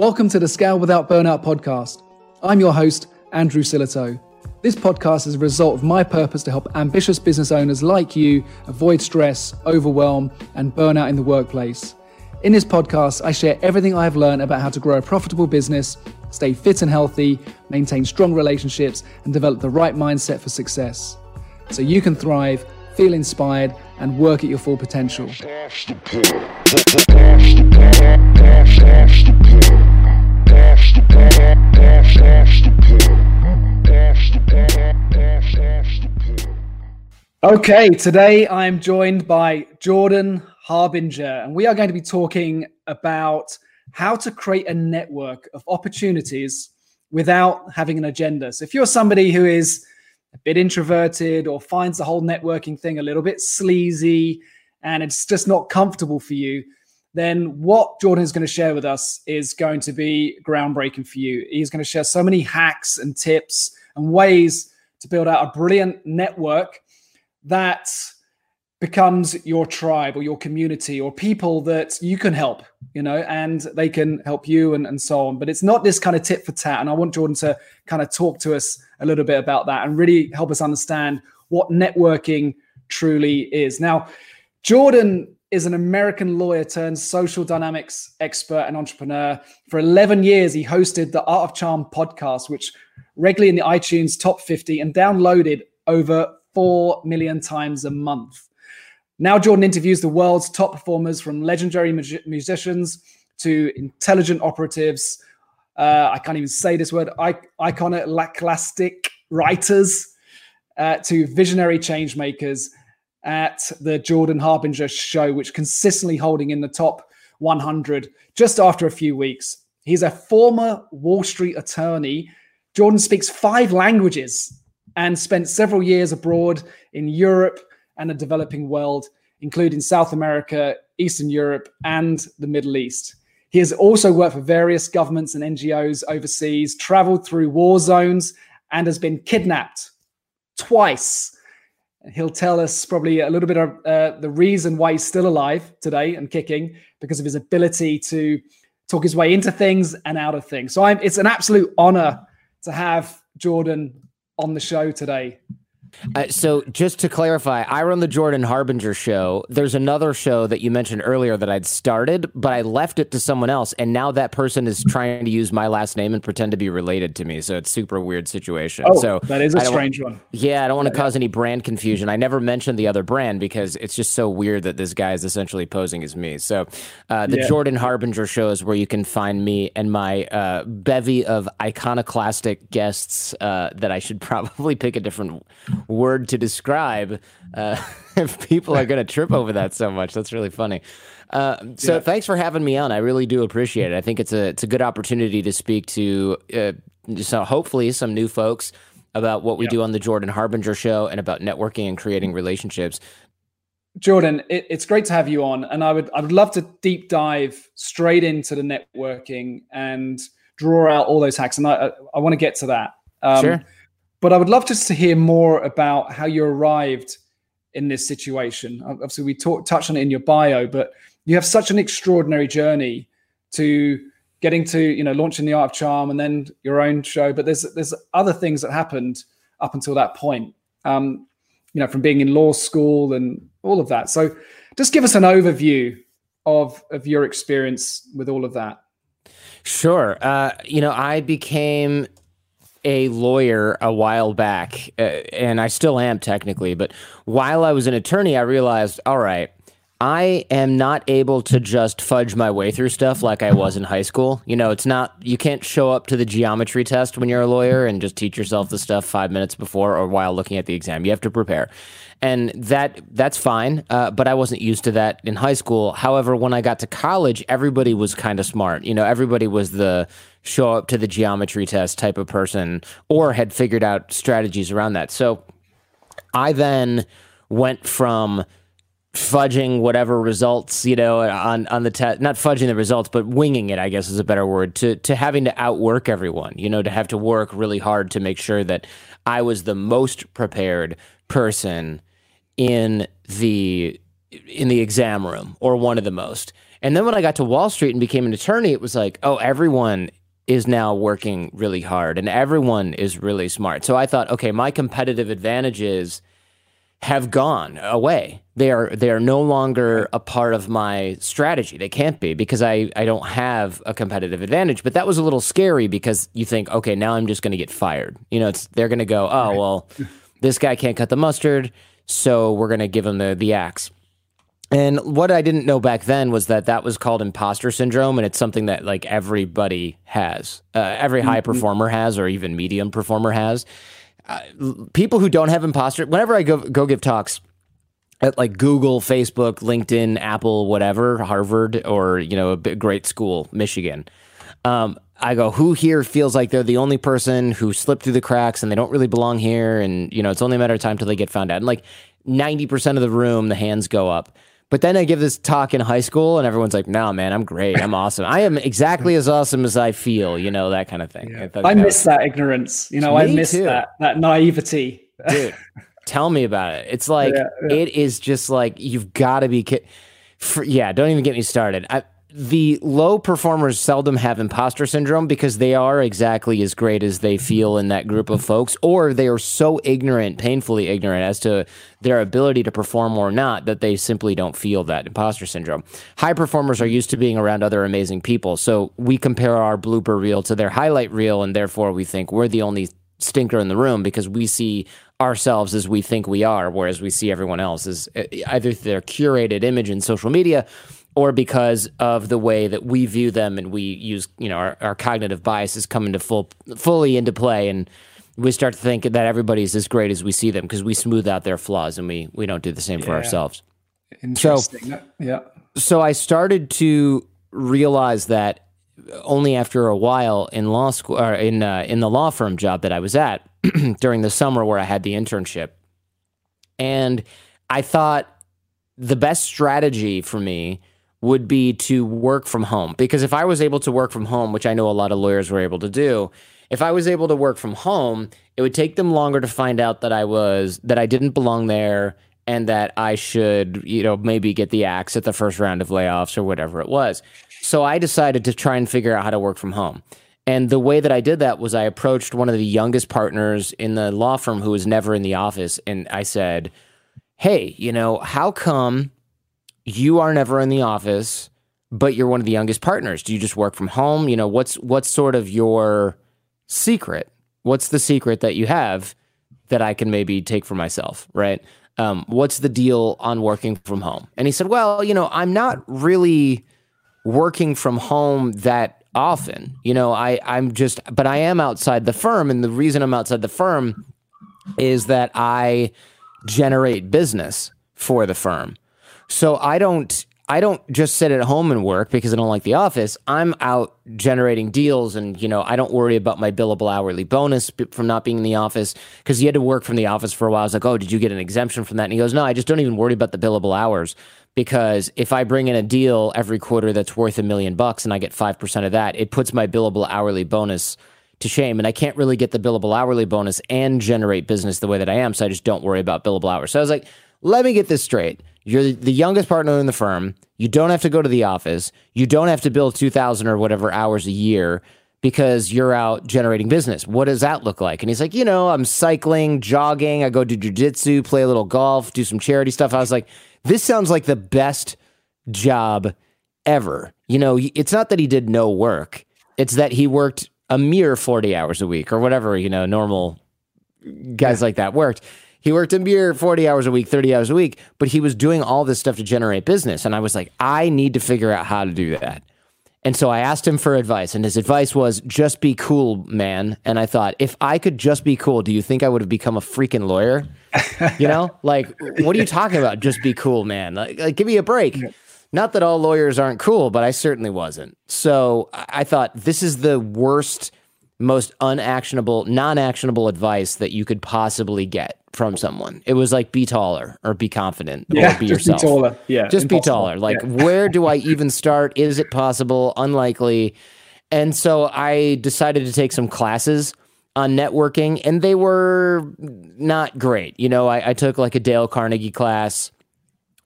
Welcome to the Scale Without Burnout podcast. I'm your host, Andrew Sillitoe. This podcast is a result of my purpose to help ambitious business owners like you avoid stress, overwhelm, and burnout in the workplace. In this podcast, I share everything I've learned about how to grow a profitable business, stay fit and healthy, maintain strong relationships, and develop the right mindset for success so you can thrive, feel inspired, and work at your full potential. Okay, today I'm joined by Jordan Harbinger, and we are going to be talking about how to create a network of opportunities without having an agenda. So, if you're somebody who is a bit introverted or finds the whole networking thing a little bit sleazy and it's just not comfortable for you, then what Jordan is going to share with us is going to be groundbreaking for you. He's going to share so many hacks and tips and ways to build out a brilliant network that becomes your tribe or your community or people that you can help, you know, and they can help you and, and so on. But it's not this kind of tit for tat. And I want Jordan to kind of talk to us a little bit about that and really help us understand what networking truly is. Now, Jordan is an American lawyer turned social dynamics expert and entrepreneur. For 11 years, he hosted the Art of Charm podcast, which regularly in the iTunes top 50 and downloaded over 4 million times a month. Now, Jordan interviews the world's top performers from legendary musicians to intelligent operatives. Uh, I can't even say this word, I- iconoclastic writers uh, to visionary change makers at the Jordan Harbinger show, which consistently holding in the top 100 just after a few weeks. He's a former Wall Street attorney. Jordan speaks five languages and spent several years abroad in Europe and a developing world, including South America, Eastern Europe, and the Middle East. He has also worked for various governments and NGOs overseas, traveled through war zones, and has been kidnapped twice He'll tell us probably a little bit of uh, the reason why he's still alive today and kicking because of his ability to talk his way into things and out of things. So I'm, it's an absolute honor to have Jordan on the show today. Uh, so, just to clarify, I run the Jordan Harbinger show. There's another show that you mentioned earlier that I'd started, but I left it to someone else, and now that person is trying to use my last name and pretend to be related to me. So it's super weird situation. Oh, so that is a strange one. Yeah, I don't want to cause any brand confusion. I never mentioned the other brand because it's just so weird that this guy is essentially posing as me. So, uh, the yeah. Jordan Harbinger show is where you can find me and my uh, bevy of iconoclastic guests uh, that I should probably pick a different word to describe uh, if people are going to trip over that so much. That's really funny. Uh, so yeah. thanks for having me on. I really do appreciate it. I think it's a it's a good opportunity to speak to uh, so hopefully some new folks about what we yeah. do on the Jordan Harbinger show and about networking and creating relationships. Jordan, it, it's great to have you on, and I would I would love to deep dive straight into the networking and draw out all those hacks, and I I, I want to get to that. Um, sure. But I would love just to hear more about how you arrived in this situation. Obviously, we talk, touched on it in your bio, but you have such an extraordinary journey to getting to you know launching the art of charm and then your own show. But there's there's other things that happened up until that point. Um, you know, from being in law school and all of that. So, just give us an overview of of your experience with all of that. Sure. Uh, you know, I became a lawyer a while back, uh, and I still am technically, but while I was an attorney, I realized, all right, I am not able to just fudge my way through stuff like I was in high school. You know, it's not, you can't show up to the geometry test when you're a lawyer and just teach yourself the stuff five minutes before or while looking at the exam. You have to prepare. And that that's fine, uh, but I wasn't used to that in high school. However, when I got to college, everybody was kind of smart. You know, everybody was the show up to the geometry test type of person or had figured out strategies around that. So I then went from fudging whatever results, you know, on on the test, not fudging the results, but winging it, I guess is a better word, to to having to outwork everyone, you know, to have to work really hard to make sure that I was the most prepared person in the in the exam room or one of the most. And then when I got to Wall Street and became an attorney, it was like, oh, everyone is now working really hard and everyone is really smart. So I thought, okay, my competitive advantages have gone away. They are they are no longer a part of my strategy. They can't be because I, I don't have a competitive advantage. But that was a little scary because you think, okay, now I'm just going to get fired. You know, it's they're going to go, oh well, this guy can't cut the mustard, so we're going to give him the the axe. And what I didn't know back then was that that was called imposter syndrome, and it's something that like everybody has, uh, every high mm-hmm. performer has, or even medium performer has. Uh, people who don't have imposter, whenever I go go give talks at like Google, Facebook, LinkedIn, Apple, whatever, Harvard, or you know a great school, Michigan. Um, I go, who here feels like they're the only person who slipped through the cracks and they don't really belong here, and you know it's only a matter of time till they get found out. And like ninety percent of the room, the hands go up. But then I give this talk in high school, and everyone's like, "No, man, I'm great. I'm awesome. I am exactly as awesome as I feel." You know that kind of thing. Yeah. I, I miss that ignorance. You know, I miss too. that that naivety. Dude, tell me about it. It's like yeah, yeah. it is just like you've got to be. Ki- for, yeah, don't even get me started. I, the low performers seldom have imposter syndrome because they are exactly as great as they feel in that group of folks, or they are so ignorant, painfully ignorant as to their ability to perform or not that they simply don't feel that imposter syndrome. High performers are used to being around other amazing people. So we compare our blooper reel to their highlight reel, and therefore we think we're the only stinker in the room because we see ourselves as we think we are, whereas we see everyone else as eh, either their curated image in social media or because of the way that we view them and we use, you know, our, our cognitive biases come into full, fully into play and we start to think that everybody's as great as we see them because we smooth out their flaws and we, we don't do the same yeah. for ourselves. Interesting. So, yeah. So I started to realize that only after a while in law school or in uh, in the law firm job that I was at during the summer where I had the internship, and I thought the best strategy for me would be to work from home. Because if I was able to work from home, which I know a lot of lawyers were able to do, if I was able to work from home, it would take them longer to find out that I was that I didn't belong there and that I should, you know, maybe get the axe at the first round of layoffs or whatever it was. So I decided to try and figure out how to work from home. And the way that I did that was I approached one of the youngest partners in the law firm who was never in the office and I said, "Hey, you know, how come you are never in the office, but you're one of the youngest partners. Do you just work from home? You know, what's what's sort of your secret? What's the secret that you have that I can maybe take for myself, right? Um, what's the deal on working from home? And he said, Well, you know, I'm not really working from home that often. You know, I, I'm just, but I am outside the firm. And the reason I'm outside the firm is that I generate business for the firm. So I don't I don't just sit at home and work because I don't like the office. I'm out generating deals and, you know, I don't worry about my billable hourly bonus from not being in the office because he had to work from the office for a while. I was like, oh, did you get an exemption from that? And he goes, no, I just don't even worry about the billable hours because if I bring in a deal every quarter that's worth a million bucks and I get 5% of that, it puts my billable hourly bonus to shame. And I can't really get the billable hourly bonus and generate business the way that I am. So I just don't worry about billable hours. So I was like, let me get this straight. You're the youngest partner in the firm. You don't have to go to the office. You don't have to bill 2000 or whatever hours a year because you're out generating business. What does that look like? And he's like, you know, I'm cycling, jogging, I go do jujitsu, play a little golf, do some charity stuff. I was like, this sounds like the best job ever. You know, it's not that he did no work, it's that he worked a mere 40 hours a week or whatever, you know, normal guys yeah. like that worked. He worked in beer 40 hours a week, 30 hours a week, but he was doing all this stuff to generate business. And I was like, I need to figure out how to do that. And so I asked him for advice, and his advice was just be cool, man. And I thought, if I could just be cool, do you think I would have become a freaking lawyer? You know, like, what are you talking about? Just be cool, man. Like, like give me a break. Not that all lawyers aren't cool, but I certainly wasn't. So I thought this is the worst, most unactionable, non actionable advice that you could possibly get from someone. It was like be taller or be confident yeah, or be just yourself. Be taller. Yeah. Just impossible. be taller. Like yeah. where do I even start? Is it possible? Unlikely. And so I decided to take some classes on networking and they were not great. You know, I, I took like a Dale Carnegie class.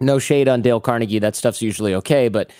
No shade on Dale Carnegie. That stuff's usually okay, but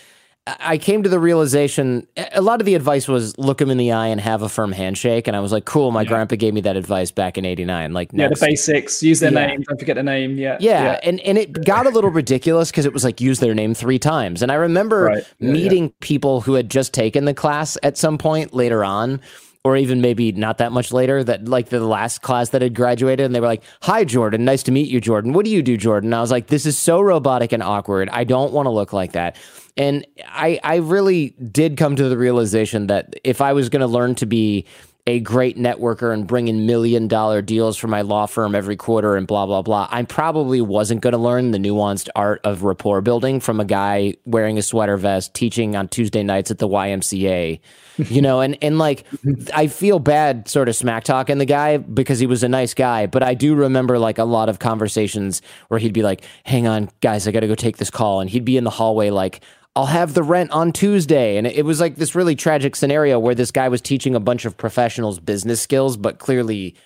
I came to the realization a lot of the advice was look him in the eye and have a firm handshake. And I was like, cool, my yeah. grandpa gave me that advice back in 89. Like, next. yeah, the basics, use their yeah. name, don't forget the name. Yeah. Yeah. yeah. And, and it got a little ridiculous because it was like, use their name three times. And I remember right. meeting people who had just taken the class at some point later on or even maybe not that much later that like the last class that had graduated and they were like hi jordan nice to meet you jordan what do you do jordan and i was like this is so robotic and awkward i don't want to look like that and i i really did come to the realization that if i was going to learn to be a great networker and bring in million dollar deals for my law firm every quarter and blah blah blah i probably wasn't going to learn the nuanced art of rapport building from a guy wearing a sweater vest teaching on tuesday nights at the ymca you know? And and like i feel bad sort of smack talking the guy because he was a nice guy but i do remember like a lot of conversations where he'd be like hang on guys i gotta go take this call and he'd be in the hallway like I'll have the rent on Tuesday. And it was like this really tragic scenario where this guy was teaching a bunch of professionals business skills, but clearly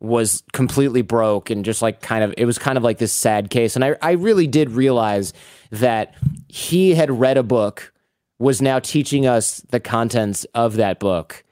was completely broke and just like kind of, it was kind of like this sad case. And I, I really did realize that he had read a book, was now teaching us the contents of that book.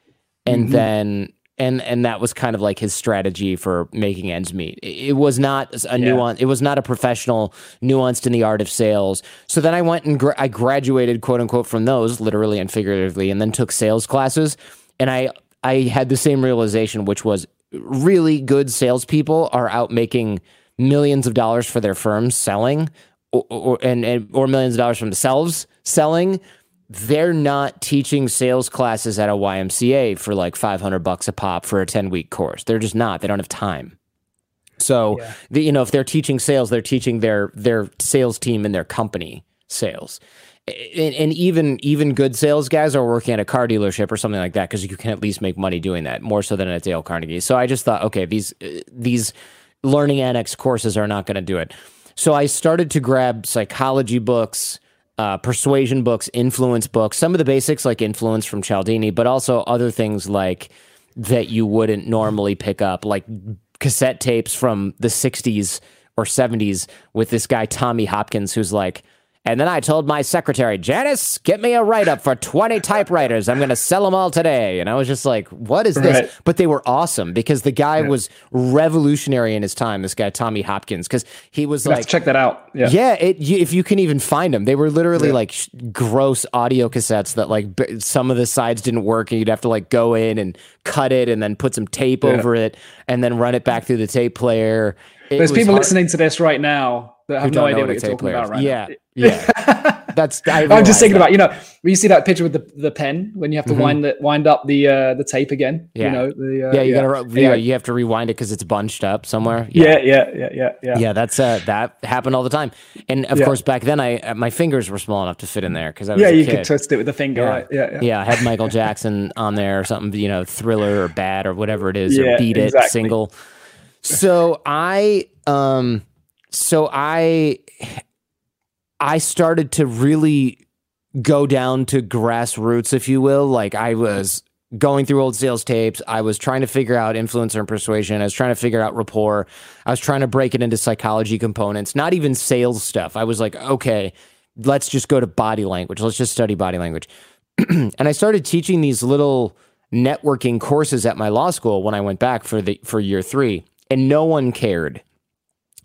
And mm-hmm. then and and that was kind of like his strategy for making ends meet. It was not a yeah. nuance. It was not a professional, nuanced in the art of sales. So then I went and gra- I graduated, quote unquote, from those, literally and figuratively, and then took sales classes. And I I had the same realization, which was really good salespeople are out making millions of dollars for their firms selling, or, or and, and or millions of dollars from themselves selling they're not teaching sales classes at a YMCA for like 500 bucks a pop for a 10 week course. They're just not. They don't have time. So, yeah. the, you know, if they're teaching sales, they're teaching their their sales team and their company sales. And, and even even good sales guys are working at a car dealership or something like that because you can at least make money doing that more so than at Dale Carnegie. So I just thought, okay, these uh, these learning annex courses are not going to do it. So I started to grab psychology books uh, persuasion books, influence books, some of the basics like influence from Cialdini, but also other things like that you wouldn't normally pick up, like cassette tapes from the 60s or 70s with this guy, Tommy Hopkins, who's like, and then I told my secretary, Janice, get me a write up for 20 typewriters. I'm going to sell them all today. And I was just like, what is this? Right. But they were awesome because the guy yeah. was revolutionary in his time, this guy, Tommy Hopkins, because he was like, check that out. Yeah. Yeah. It, if you can even find them, they were literally yeah. like gross audio cassettes that like some of the sides didn't work and you'd have to like go in and cut it and then put some tape over it and then run it back through the tape player. It There's people hard. listening to this right now that have no idea what, you're talking players. about right yeah. now. Yeah. That's I am just thinking that. about, you know, when you see that picture with the, the pen when you have to mm-hmm. wind the, wind up the uh, the tape again. Yeah. You know, the, uh, yeah, you yeah. gotta yeah, you have to rewind it because it's bunched up somewhere. Yeah. yeah, yeah, yeah, yeah, yeah. Yeah, that's uh that happened all the time. And of course back then I uh, my fingers were small enough to fit in there because I was Yeah, you kid. could twist it with the finger, yeah. right? Yeah, yeah. Yeah, I had Michael Jackson on there or something, you know, thriller or bad or whatever it is, or beat exactly. it single. So I um so I I started to really go down to grassroots, if you will. Like I was going through old sales tapes. I was trying to figure out influencer and persuasion. I was trying to figure out rapport. I was trying to break it into psychology components, not even sales stuff. I was like, okay, let's just go to body language. Let's just study body language. and I started teaching these little networking courses at my law school when I went back for the for year 3 and no one cared.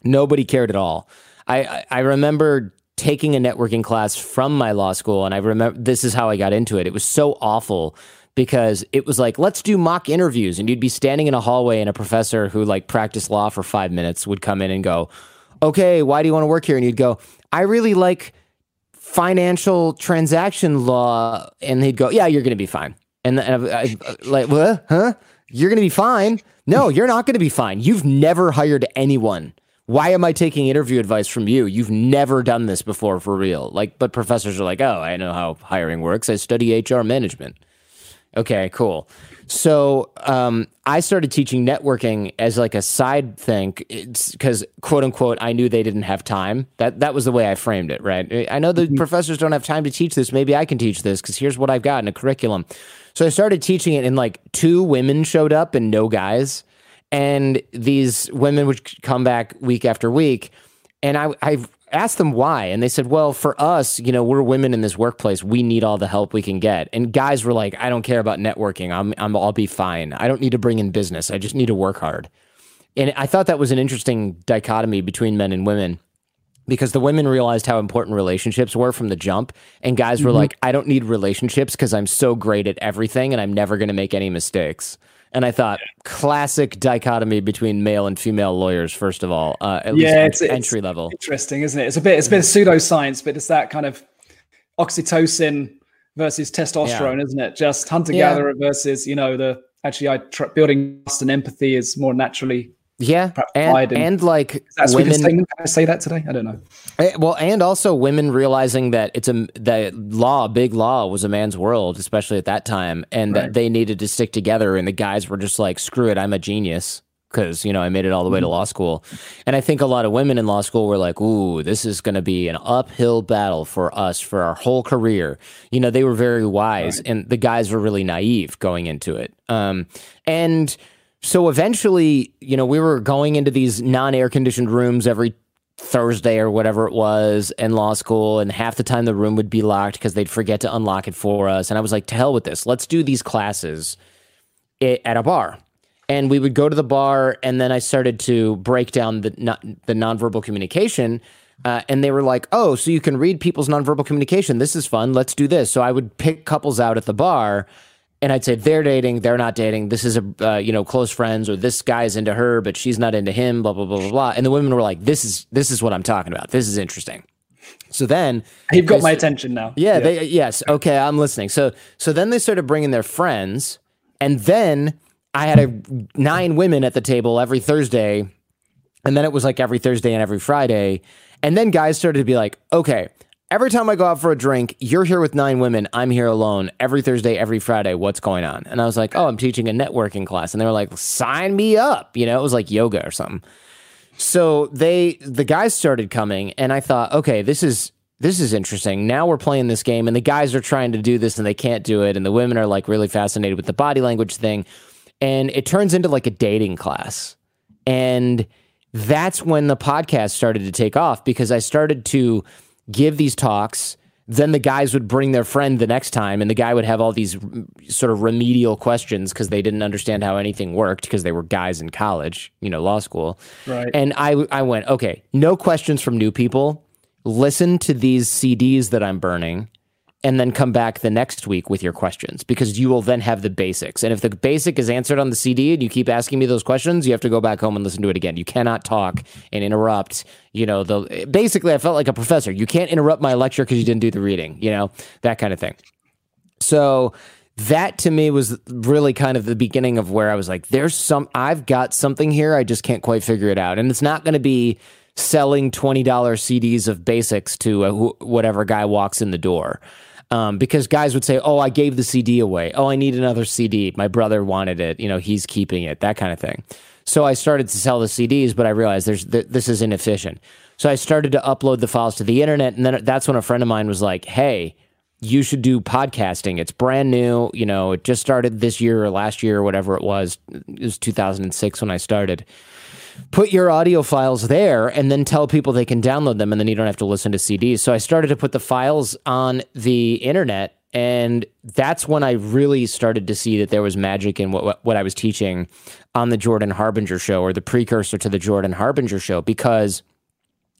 Nobody cared at all. I I remember taking a networking class from my law school. And I remember this is how I got into it. It was so awful because it was like, let's do mock interviews. And you'd be standing in a hallway, and a professor who like practiced law for five minutes would come in and go, okay, why do you want to work here? And you'd go, I really like financial transaction law. And he'd go, yeah, you're going to be fine. And, and I, I, like, what? Huh? You're going to be fine? No, you're not going to be fine. You've never hired anyone why am I taking interview advice from you? You've never done this before for real. Like, but professors are like, oh, I know how hiring works. I study HR management. Okay, cool. So um, I started teaching networking as like a side thing because quote unquote I knew they didn't have time. That that was the way I framed it, right? I know the mm-hmm. professors don't have time to teach this. Maybe I can teach this because here's what I've got in a curriculum. So I started teaching it, and like two women showed up and no guys and these women would come back week after week and I, I asked them why, and they said, "Well, for us, you know, we're women in this workplace. We need all the help we can get." And guys were like, "I don't care about networking. I'm, I'm, I'll be fine. I don't need to bring in business. I just need to work hard." And I thought that was an interesting dichotomy between men and women because the women realized how important relationships were from the jump and guys were mm-hmm. like i don't need relationships because i'm so great at everything and i'm never going to make any mistakes and i thought classic dichotomy between male and female lawyers first of all uh, at yeah, least it's, entry it's level interesting isn't it it's a bit it's a bit of pseudoscience but it's that kind of oxytocin versus testosterone yeah. isn't it just hunter gatherer yeah. versus you know the actually i tr- building trust and empathy is more naturally yeah, and, and like women Can I say that today? I don't know. Eh, well, and also women realizing that it's a that law, big law, was a man's world, especially at that time, and right. that they needed to stick together. And the guys were just like, "Screw it, I'm a genius." Because you know I made it all the way to mm-hmm. law school, and I think a lot of women in law school were like, "Ooh, this is going to be an uphill battle for us for our whole career." You know, they were very wise, right. and the guys were really naive going into it. Um, and so eventually, you know, we were going into these non air conditioned rooms every Thursday or whatever it was in law school, and half the time the room would be locked because they'd forget to unlock it for us. And I was like, to hell with this. Let's do these classes at a bar. And we would go to the bar, and then I started to break down the the nonverbal communication. Uh, and they were like, "Oh, so you can read people's nonverbal communication? This is fun. Let's do this." So I would pick couples out at the bar, and I'd say they're dating, they're not dating. This is a uh, you know close friends, or this guy's into her, but she's not into him. Blah blah blah blah blah. And the women were like, "This is this is what I'm talking about. This is interesting." So then you've got my attention now. Yeah, yeah. They, yes, okay, I'm listening. So so then they started bringing their friends, and then I had a, nine women at the table every Thursday, and then it was like every Thursday and every Friday, and then guys started to be like, "Okay." Every time I go out for a drink, you're here with nine women. I'm here alone every Thursday, every Friday. What's going on? And I was like, oh, I'm teaching a networking class. And they were like, sign me up. You know, it was like yoga or something. So they, the guys started coming, and I thought, okay, this is this is interesting. Now we're playing this game, and the guys are trying to do this and they can't do it, and the women are like really fascinated with the body language thing, and it turns into like a dating class, and that's when the podcast started to take off because I started to give these talks. Then the guys would bring their friend the next time, and the guy would have all these sort of remedial questions because they didn't understand how anything worked because they were guys in college, you know, law school. Right. And I, I went, okay, no questions from new people. Listen to these CDs that I'm burning and then come back the next week with your questions because you will then have the basics. And if the basic is answered on the CD and you keep asking me those questions, you have to go back home and listen to it again. You cannot talk and interrupt. You know, the basically, I felt like a professor. You can't interrupt my lecture because you didn't do the reading. You know, that kind of thing. So that to me was really kind of the beginning of where I was like, there's some, I've got something here. I just can't quite figure it out. And it's not going to be selling $20 CDs of basics to a, whatever guy walks in the door um, because guys would say, "Oh, I gave the CD away. Oh, I need another CD. My brother wanted it. You know, he's keeping it. That kind of thing." So I started to sell the CDs, but I realized there's th- this is inefficient. So I started to upload the files to the internet, and then that's when a friend of mine was like, "Hey." You should do podcasting. It's brand new. You know, it just started this year or last year or whatever it was. It was 2006 when I started put your audio files there and then tell people they can download them and then you don't have to listen to CDs. So I started to put the files on the internet and that's when I really started to see that there was magic in what, what I was teaching on the Jordan Harbinger show or the precursor to the Jordan Harbinger show because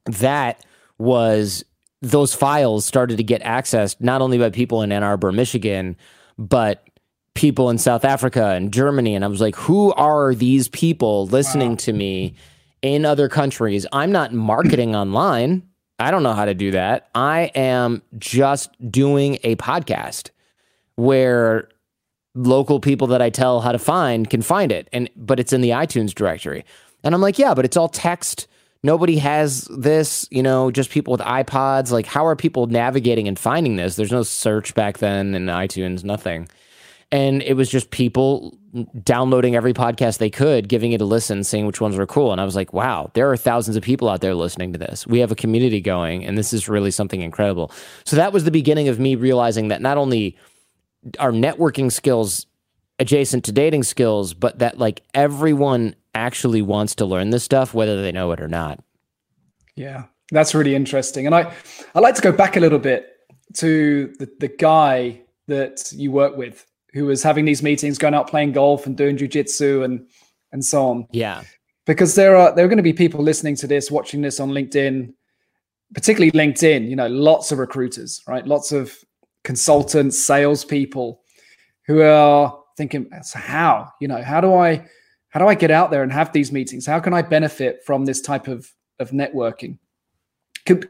that was those files started to get accessed not only by people in Ann Arbor, Michigan, but people in South Africa and Germany. And I was like, who are these people listening wow. to me in other countries? I'm not marketing online. I don't know how to do that. I am just doing a podcast where local people that I tell how to find can find it. And but it's in the iTunes directory. And I'm like, yeah, but it's all text. Nobody has this, you know, just people with iPods. Like, how are people navigating and finding this? There's no search back then in iTunes, nothing and it was just people downloading every podcast they could, giving it a listen, seeing which ones were cool. And I was like, wow, there are thousands of people out there listening to this. We have a community going, and this is really something incredible. So that was the beginning of me realizing that not only are networking skills adjacent to dating skills, but that like everyone actually wants to learn this stuff, whether they know it or not. Yeah. That's really interesting. And I, I'd like to go back a little bit to the, the guy that you work with who was having these meetings, going out playing golf and doing jujitsu and and so on. Yeah. Because there are there are going to be people listening to this, watching this on LinkedIn, particularly LinkedIn, you know, lots of recruiters, right? Lots of consultants, salespeople who are thinking, so how, you know, how do I how do I get out there and have these meetings? How can I benefit from this type of of networking? Can,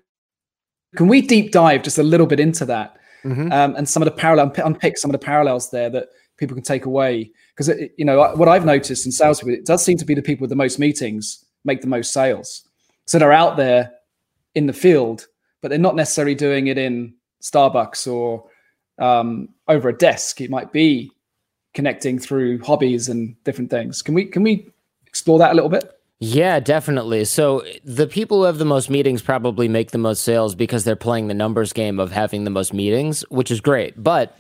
can we deep dive just a little bit into that mm-hmm. um, and some of the parallel, unpick some of the parallels there that people can take away? Because you know what I've noticed in sales, it does seem to be the people with the most meetings make the most sales. So they're out there in the field, but they're not necessarily doing it in Starbucks or um, over a desk. It might be connecting through hobbies and different things. Can we can we explore that a little bit? Yeah, definitely. So the people who have the most meetings probably make the most sales because they're playing the numbers game of having the most meetings, which is great. But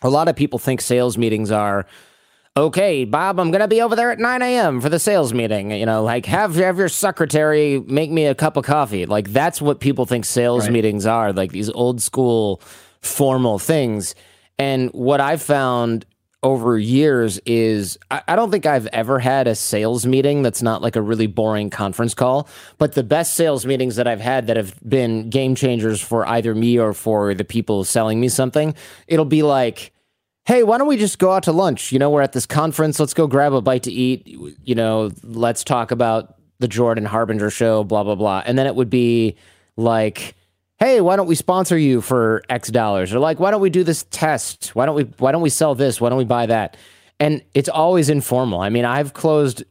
a lot of people think sales meetings are okay, Bob, I'm gonna be over there at 9 a.m. for the sales meeting. You know, like have have your secretary make me a cup of coffee. Like that's what people think sales right. meetings are, like these old school formal things. And what I've found over years is I, I, don't think I've ever had a sales meeting that's not like a really boring conference call. But the best sales meetings that I've had that have been game changers for either me or for the people selling me something, it'll be like, hey, why don't we just go out to lunch? You know, we're at this conference. Let's go grab a bite to eat. You know, let's talk about the Jordan Harbinger show, blah, blah, blah. And then it would be like, hey, why don't we sponsor you for X dollars? Or like, why don't we do this test? Why don't we why don't we sell this? Why don't we buy that? And it's always informal. I mean, I've closed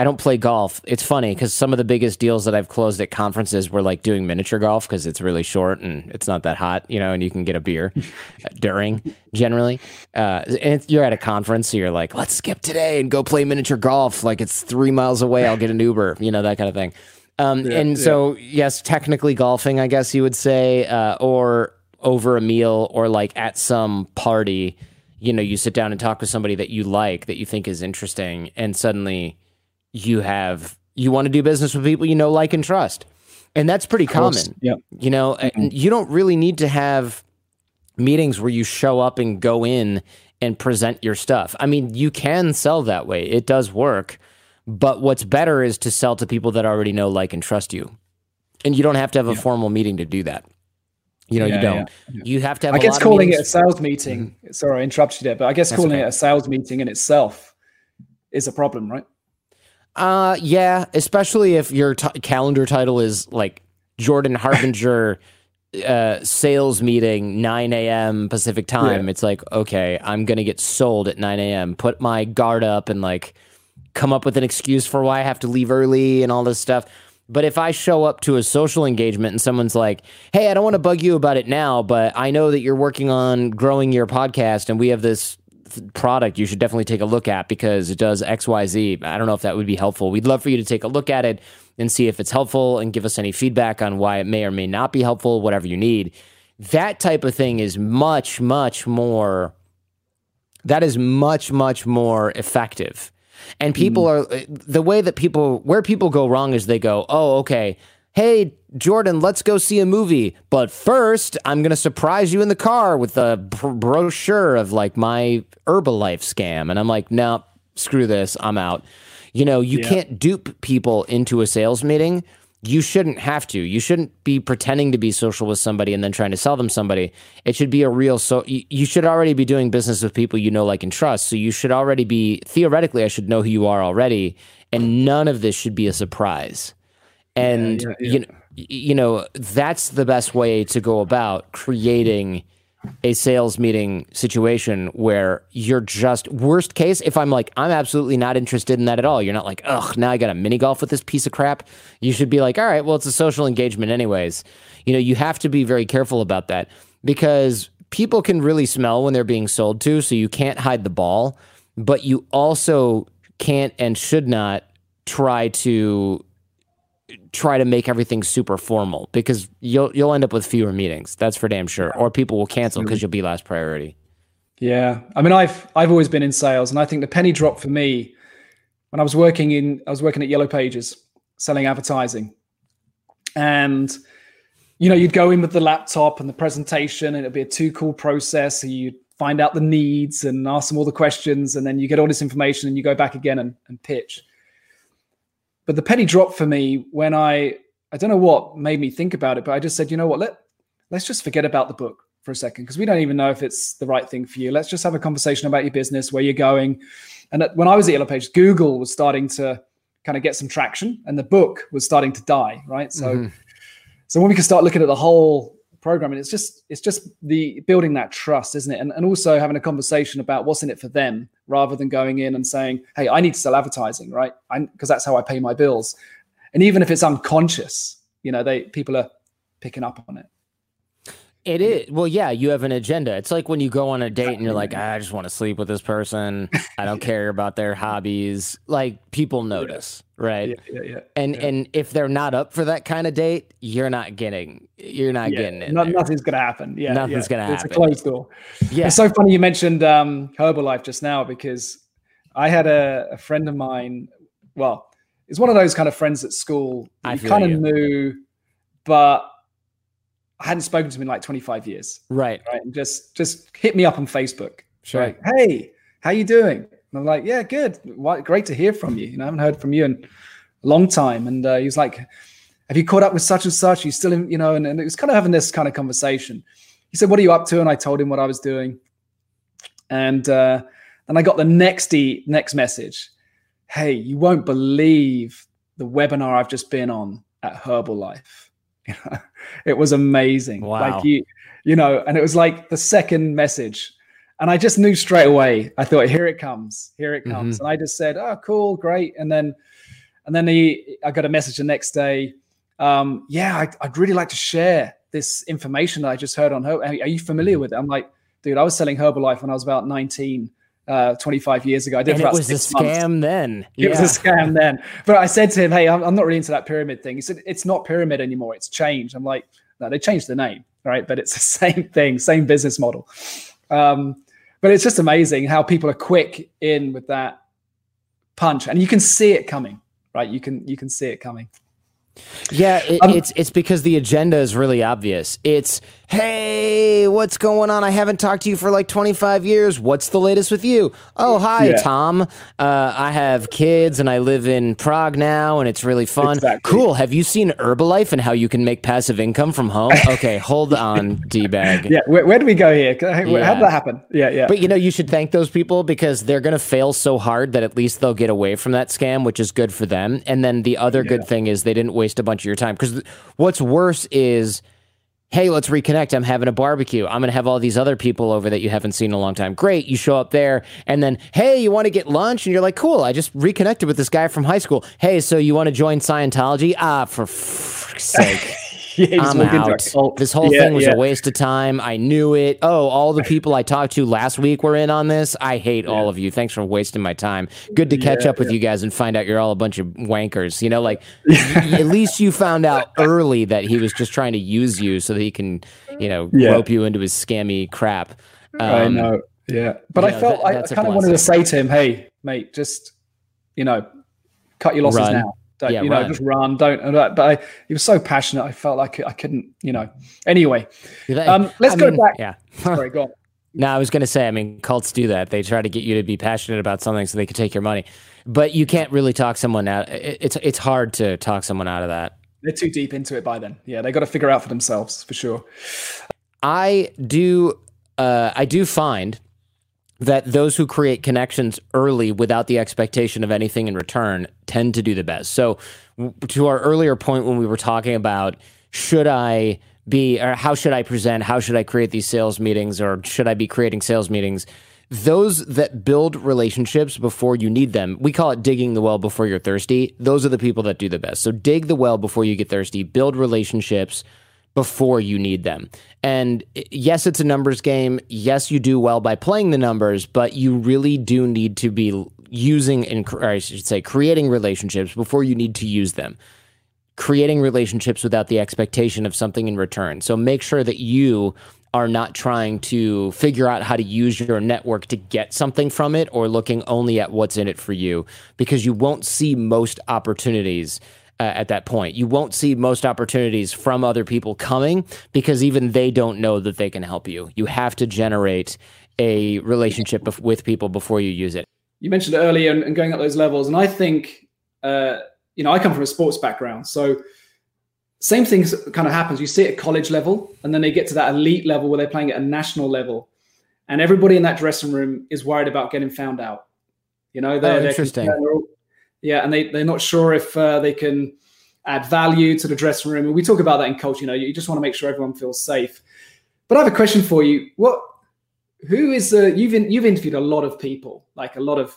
I don't play golf. It's funny because some of the biggest deals that I've closed at conferences were like doing miniature golf because it's really short and it's not that hot, you know, and you can get a beer during generally. Uh, and you're at a conference, so you're like, let's skip today and go play miniature golf. Like it's three miles away. I'll get an Uber, you know, that kind of thing. Um, yeah, and yeah. so, yes, technically golfing, I guess you would say, uh, or over a meal, or like at some party, you know, you sit down and talk with somebody that you like, that you think is interesting, and suddenly you have you want to do business with people you know, like, and trust, and that's pretty common. Yeah, you know, mm-hmm. you don't really need to have meetings where you show up and go in and present your stuff. I mean, you can sell that way; it does work but what's better is to sell to people that already know, like, and trust you. And you don't have to have a yeah. formal meeting to do that. You know, yeah, you don't. Yeah, you have to have. I guess calling it a sales meeting. Mm-hmm. Sorry, I interrupted you there, but I guess That's calling okay. it a sales meeting in itself is a problem, right? Uh, yeah, especially if your t- calendar title is like Jordan Harbinger. uh, sales meeting 9 a.m. Pacific time. It's like, okay, I'm gonna get sold at 9 a.m. Put my guard up and like come up with an excuse for why I have to leave early and all this stuff. But if I show up to a social engagement and someone's like, hey, I don't want to bug you about it now, but I know that you're working on growing your podcast and we have this product you should definitely take a look at because it does XYZ. I don't know if that would be helpful. We'd love for you to take a look at it and see if it's helpful and give us any feedback on why it may or may not be helpful, whatever you need. That type of thing is much, much more, that is much, much more effective and people mm. are the way that people where people go wrong is they go, "Oh, okay. Hey, Jordan, let's go see a movie. But first, I'm going to surprise you in the car with a brochure of like my Herbalife scam." And I'm like, "No, screw this. I'm out." You know, you yeah. can't dupe people into a sales meeting you shouldn't have to. You shouldn't be pretending to be social with somebody and then trying to sell them somebody. It should be a real so you, should already be doing business with people you know like and trust. So you should already be theoretically I should know who you are already and none of this should be a surprise. And yeah, yeah, yeah. you know you know that's the best way to go about creating a sales meeting situation where you're just worst case if i'm like i'm absolutely not interested in that at all. You're not like ugh now i got a mini golf with this piece of crap. You should be like all right well it's a social engagement anyways. You know you have to be very careful about that because people can really smell when they're being sold to so you can't hide the ball but you also can't and should not try to try to make everything super formal because you'll you'll end up with fewer meetings. That's for damn sure. Or people will cancel because you'll be last priority. Yeah, I mean, I've I've always been in sales, and I think the penny drop for me when I was working in I was working at Yellow Pages selling advertising, and you know you'd go in with the laptop and the presentation, and it'd be a two call process. So you'd find out the needs and ask them all the questions, and then you get all this information, and you go back again and, and pitch. But the penny dropped for me when I I don't know what made me think about it, but I just said, you know what, let let's just forget about the book for a second because we don't even know if it's the right thing for you. Let's just have a conversation about your business, where you're going. And when I was at Yellow Page, Google was starting to kind of get some traction, and the book was starting to die. Right, so mm-hmm. so when we can start looking at the whole program, and it's just it's just the building that trust, isn't it? And and also having a conversation about what's in it for them, rather than going in and saying, "Hey, I need to sell advertising," right? Because that's how I pay my bills. And even if it's unconscious, you know, they people are picking up on it. It is. Well, yeah, you have an agenda. It's like when you go on a date and you're like, ah, I just want to sleep with this person. I don't care about their hobbies. Like people notice, yeah. right? Yeah, yeah, yeah. And yeah. and if they're not up for that kind of date, you're not getting you're not getting it. No, nothing's gonna happen. Yeah. Nothing's gonna happen. It's a closed door. Yeah. It's so funny you mentioned um Herbalife just now because I had a, a friend of mine, well, it's one of those kind of friends at school I kind of knew, but I hadn't spoken to him in like 25 years. Right. Right. And just just hit me up on Facebook. Sure. Like, hey, how you doing? And I'm like, yeah, good. What, great to hear from you. You know, I haven't heard from you in a long time. And uh, he was like, have you caught up with such and such? Are you still in, you know, and, and it was kind of having this kind of conversation. He said, what are you up to? And I told him what I was doing. And uh, then I got the next e- next message. Hey, you won't believe the webinar I've just been on at Herbalife it was amazing. Wow. Like you, you know, and it was like the second message. And I just knew straight away. I thought, here it comes, here it comes. Mm-hmm. And I just said, oh, cool, great. And then, and then he, I got a message the next day. Um, yeah, I, would really like to share this information that I just heard on her. Are you familiar with it? I'm like, dude, I was selling Herbalife when I was about 19 uh, 25 years ago. I did and it was a scam months. then. It yeah. was a scam then. But I said to him, "Hey, I'm, I'm, not really into that pyramid thing." He said, "It's not pyramid anymore. It's changed." I'm like, "No, they changed the name, right? But it's the same thing, same business model." Um, but it's just amazing how people are quick in with that punch, and you can see it coming, right? You can you can see it coming. Yeah, it, um, it's it's because the agenda is really obvious. It's hey, what's going on? I haven't talked to you for like 25 years. What's the latest with you? Oh, hi, yeah. Tom. Uh, I have kids and I live in Prague now, and it's really fun. Exactly. Cool. Have you seen Herbalife and how you can make passive income from home? Okay, hold on, d bag. Yeah, where, where, do we go here? How yeah. did that happen? Yeah, yeah. But you know, you should thank those people because they're going to fail so hard that at least they'll get away from that scam, which is good for them. And then the other yeah. good thing is they didn't waste a bunch of your time because what's worse is hey, let's reconnect. I'm having a barbecue. I'm going to have all these other people over that you haven't seen in a long time. Great. You show up there and then, hey, you want to get lunch? And you're like, cool. I just reconnected with this guy from high school. Hey, so you want to join Scientology? Ah, for sake. yeah, I'm out. This whole yeah, thing was yeah. a waste of time. I knew it. Oh, all the people I talked to last week were in on this. I hate all of you. Thanks for wasting my time. Good to catch up with you guys and find out you're all a bunch of wankers. You know, like at least you found out early that he was just trying to use you so that he can, you know, rope you into his scammy crap. Um, I know. Yeah, but I felt that, I kind of wanted to say to him, "Hey, mate, just you know, cut your losses Run. now." Don't, yeah, you know, run. just run. Don't. But I, he was so passionate. I felt like I couldn't. You know. Anyway, um, let's I go mean, back. Yeah. Sorry, go on. No, I was going to say. I mean, cults do that. They try to get you to be passionate about something so they can take your money, but you can't really talk someone out. It's it's hard to talk someone out of that. They're too deep into it by then. Yeah, they got to figure out for themselves for sure. I do. Uh, I do find that those who create connections early without the expectation of anything in return tend to do the best. So, to our earlier point when we were talking about should I be or how should I present, how should I create these sales meetings, or should I be creating sales meetings? Those that build relationships before you need them, we call it digging the well before you're thirsty. Those are the people that do the best. So, dig the well before you get thirsty, build relationships before you need them. And yes, it's a numbers game. Yes, you do well by playing the numbers, but you really do need to be using and I should say creating relationships before you need to use them. Creating relationships without the expectation of something in return. So make sure that you are not trying to figure out how to use your network to get something from it or looking only at what's in it for you because you won't see most opportunities uh, at that point. You won't see most opportunities from other people coming because even they don't know that they can help you. You have to generate a relationship bef- with people before you use it. You mentioned earlier and, and going up those levels, and I think uh, you know I come from a sports background, so same things kind of happens. You see it at college level, and then they get to that elite level where they're playing at a national level, and everybody in that dressing room is worried about getting found out. You know, they're, oh, interesting. They're, yeah, and they they're not sure if uh, they can add value to the dressing room. And we talk about that in culture. You know, you just want to make sure everyone feels safe. But I have a question for you. What? Who is uh, you've in, you've interviewed a lot of people, like a lot of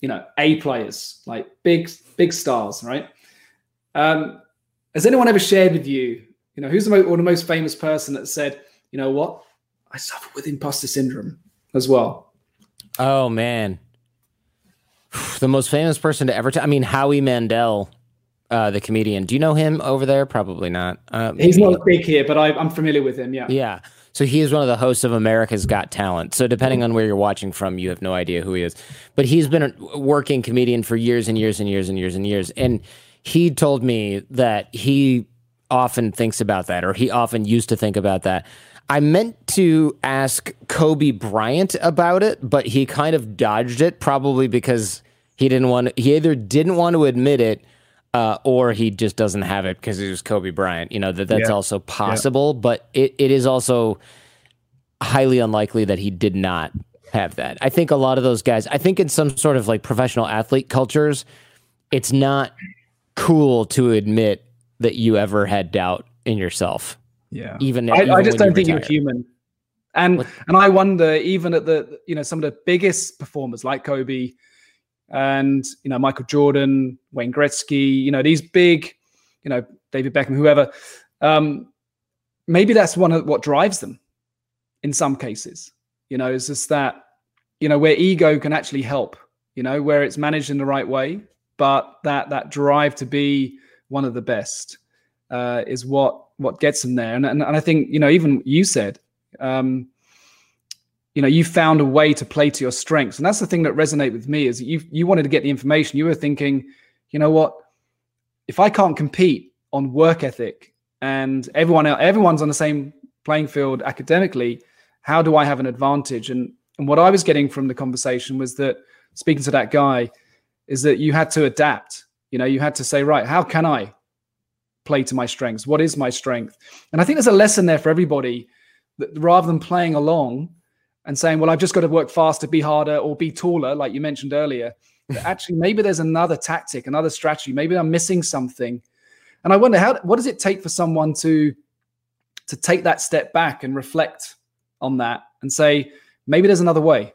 you know A players, like big big stars, right? Um, has anyone ever shared with you, you know, who's the most, or the most famous person that said, you know what, I suffer with imposter syndrome as well? Oh man, the most famous person to ever. T- I mean, Howie Mandel, uh, the comedian. Do you know him over there? Probably not. Uh, He's not big here, but I, I'm familiar with him. Yeah. Yeah. So he is one of the hosts of America's Got Talent. So depending on where you're watching from, you have no idea who he is. But he's been a working comedian for years and years and years and years and years. And he told me that he often thinks about that, or he often used to think about that. I meant to ask Kobe Bryant about it, but he kind of dodged it, probably because he didn't want. To, he either didn't want to admit it, uh, or he just doesn't have it because it was Kobe Bryant. You know that that's yeah. also possible, yeah. but it, it is also highly unlikely that he did not have that. I think a lot of those guys. I think in some sort of like professional athlete cultures, it's not cool to admit that you ever had doubt in yourself. Yeah. Even, I, even I just don't think you're human. And what? and I wonder, even at the you know some of the biggest performers like Kobe and you know Michael Jordan, Wayne Gretzky, you know these big, you know David Beckham, whoever. Um, maybe that's one of what drives them. In some cases, you know, it's just that you know where ego can actually help. You know, where it's managed in the right way, but that that drive to be one of the best uh, is what what gets them there. And, and, and I think you know even you said, um, you know, you found a way to play to your strengths, and that's the thing that resonated with me is you you wanted to get the information. You were thinking, you know what, if I can't compete on work ethic and everyone else, everyone's on the same playing field academically, how do I have an advantage? And and what I was getting from the conversation was that speaking to that guy is that you had to adapt. You know, you had to say, right, how can I play to my strengths? What is my strength? And I think there's a lesson there for everybody that rather than playing along and saying, well, I've just got to work faster, be harder, or be taller, like you mentioned earlier, actually maybe there's another tactic, another strategy. Maybe I'm missing something. And I wonder how what does it take for someone to to take that step back and reflect on that and say, maybe there's another way.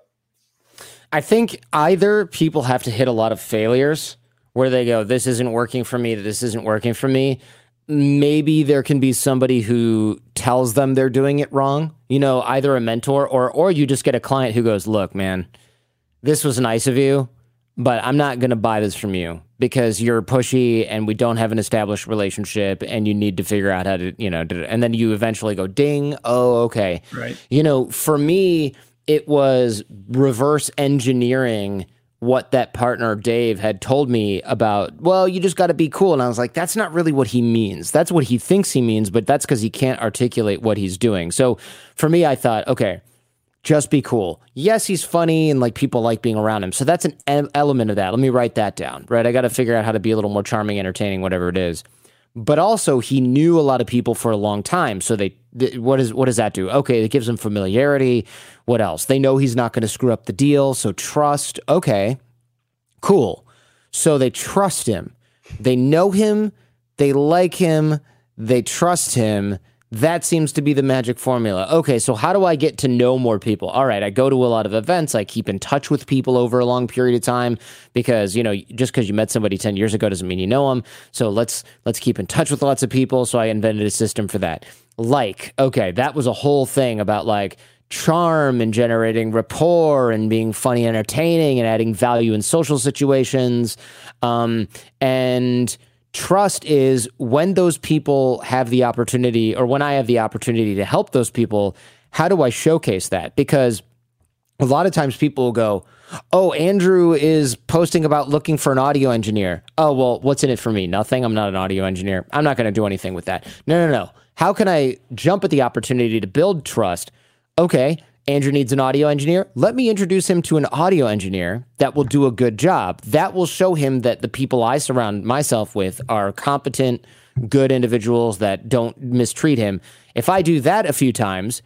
I think either people have to hit a lot of failures where they go, this isn't working for me, this isn't working for me. Maybe there can be somebody who tells them they're doing it wrong. You know, either a mentor or or you just get a client who goes, "Look, man, this was nice of you, but I'm not going to buy this from you because you're pushy and we don't have an established relationship and you need to figure out how to, you know, and then you eventually go, "Ding, oh, okay." Right. You know, for me, it was reverse engineering what that partner Dave had told me about, well, you just got to be cool. And I was like, that's not really what he means. That's what he thinks he means, but that's because he can't articulate what he's doing. So for me, I thought, okay, just be cool. Yes, he's funny and like people like being around him. So that's an element of that. Let me write that down, right? I got to figure out how to be a little more charming, entertaining, whatever it is but also he knew a lot of people for a long time. So they, th- what is what does that do? Okay, it gives them familiarity. What else? They know he's not going to screw up the deal. So trust. Okay, cool. So they trust him. They know him. They like him. They trust him that seems to be the magic formula. Okay, so how do I get to know more people? All right, I go to a lot of events, I keep in touch with people over a long period of time because, you know, just because you met somebody 10 years ago doesn't mean you know them. So let's let's keep in touch with lots of people, so I invented a system for that. Like, okay, that was a whole thing about like charm and generating rapport and being funny, entertaining and adding value in social situations. Um, and trust is when those people have the opportunity or when I have the opportunity to help those people, how do I showcase that? Because a lot of times people will go, Oh, Andrew is posting about looking for an audio engineer. Oh, well, what's in it for me? Nothing. I'm not an audio engineer. I'm not going to do anything with that. No, no, no. How can I jump at the opportunity to build trust? Okay, Andrew needs an audio engineer. Let me introduce him to an audio engineer that will do a good job. That will show him that the people I surround myself with are competent, good individuals that don't mistreat him. If I do that a few times,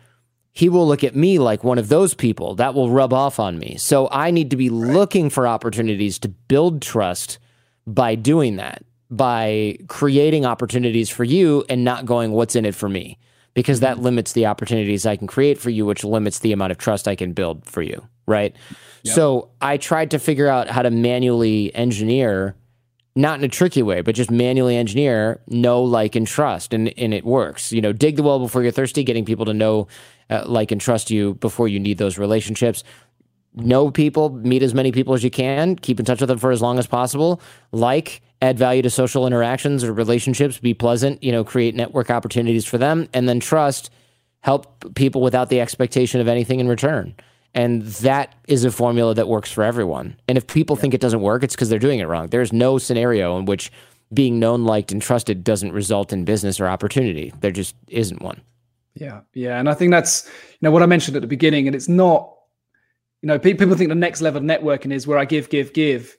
he will look at me like one of those people that will rub off on me. So I need to be looking for opportunities to build trust by doing that, by creating opportunities for you and not going, what's in it for me? Because that limits the opportunities I can create for you, which limits the amount of trust I can build for you. Right. Yep. So I tried to figure out how to manually engineer not in a tricky way, but just manually engineer know, like, and trust, and and it works. You know, dig the well before you're thirsty, getting people to know, uh, like, and trust you before you need those relationships. Know people, meet as many people as you can, keep in touch with them for as long as possible. Like, add value to social interactions or relationships, be pleasant. You know, create network opportunities for them, and then trust. Help people without the expectation of anything in return. And that is a formula that works for everyone. And if people yeah. think it doesn't work, it's because they're doing it wrong. There's no scenario in which being known, liked, and trusted doesn't result in business or opportunity. There just isn't one. Yeah. Yeah. And I think that's, you know, what I mentioned at the beginning. And it's not, you know, people think the next level of networking is where I give, give, give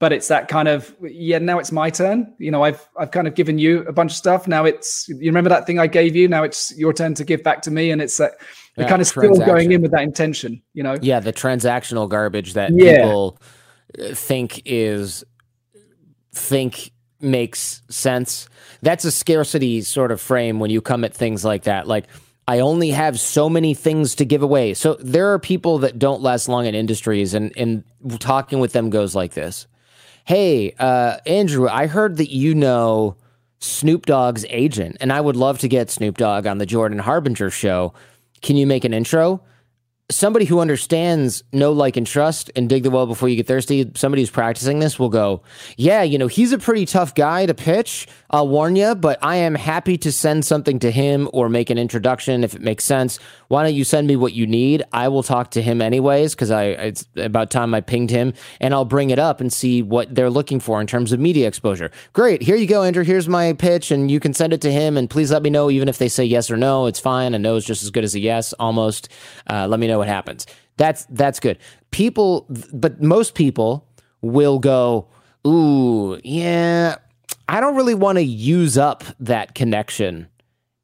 but it's that kind of yeah now it's my turn. You know i've i've kind of given you a bunch of stuff. Now it's you remember that thing i gave you? Now it's your turn to give back to me and it's that yeah, kind of still going in with that intention you know? Yeah the transactional garbage that yeah. people uh, think is think makes sense. That's a scarcity sort of frame when you come at things like that. Like I only have so many things to give away. So there are people that don't last long in industries, and, and talking with them goes like this Hey, uh, Andrew, I heard that you know Snoop Dogg's agent, and I would love to get Snoop Dogg on the Jordan Harbinger show. Can you make an intro? somebody who understands know, like, and trust and dig the well before you get thirsty, somebody who's practicing this will go, Yeah, you know, he's a pretty tough guy to pitch. I'll warn you, but I am happy to send something to him or make an introduction if it makes sense. Why don't you send me what you need? I will talk to him anyways because I it's about time I pinged him and I'll bring it up and see what they're looking for in terms of media exposure. Great, here you go, Andrew. Here's my pitch, and you can send it to him. And please let me know, even if they say yes or no, it's fine. A no is just as good as a yes, almost. Uh, let me know what happens. That's that's good. People, but most people will go, ooh, yeah, I don't really want to use up that connection.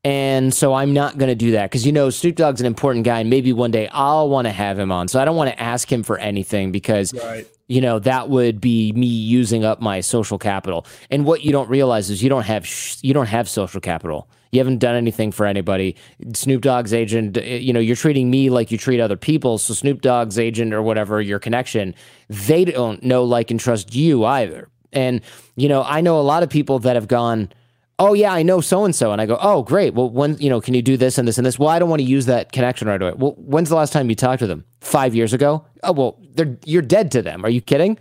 And so I'm not going to do that because, you know, Snoop Dogg's an important guy. And maybe one day I'll want to have him on. So I don't want to ask him for anything because, right. you know, that would be me using up my social capital. And what you don't realize is you don't have, sh- you don't have social capital. You haven't done anything for anybody. Snoop Dogg's agent, eh, you know, you're treating me like you treat other people. So Snoop Dogg's agent or whatever, your connection, they don't know, like, and trust you either. And, you know, I know a lot of people that have gone, oh yeah, I know so and so, and I go, oh great. Well, when you know, can you do this and this and this? Well, I don't want to use that connection right away. Well, when's the last time you talked to them? Five years ago? Oh well, they're you're dead to them. Are you kidding?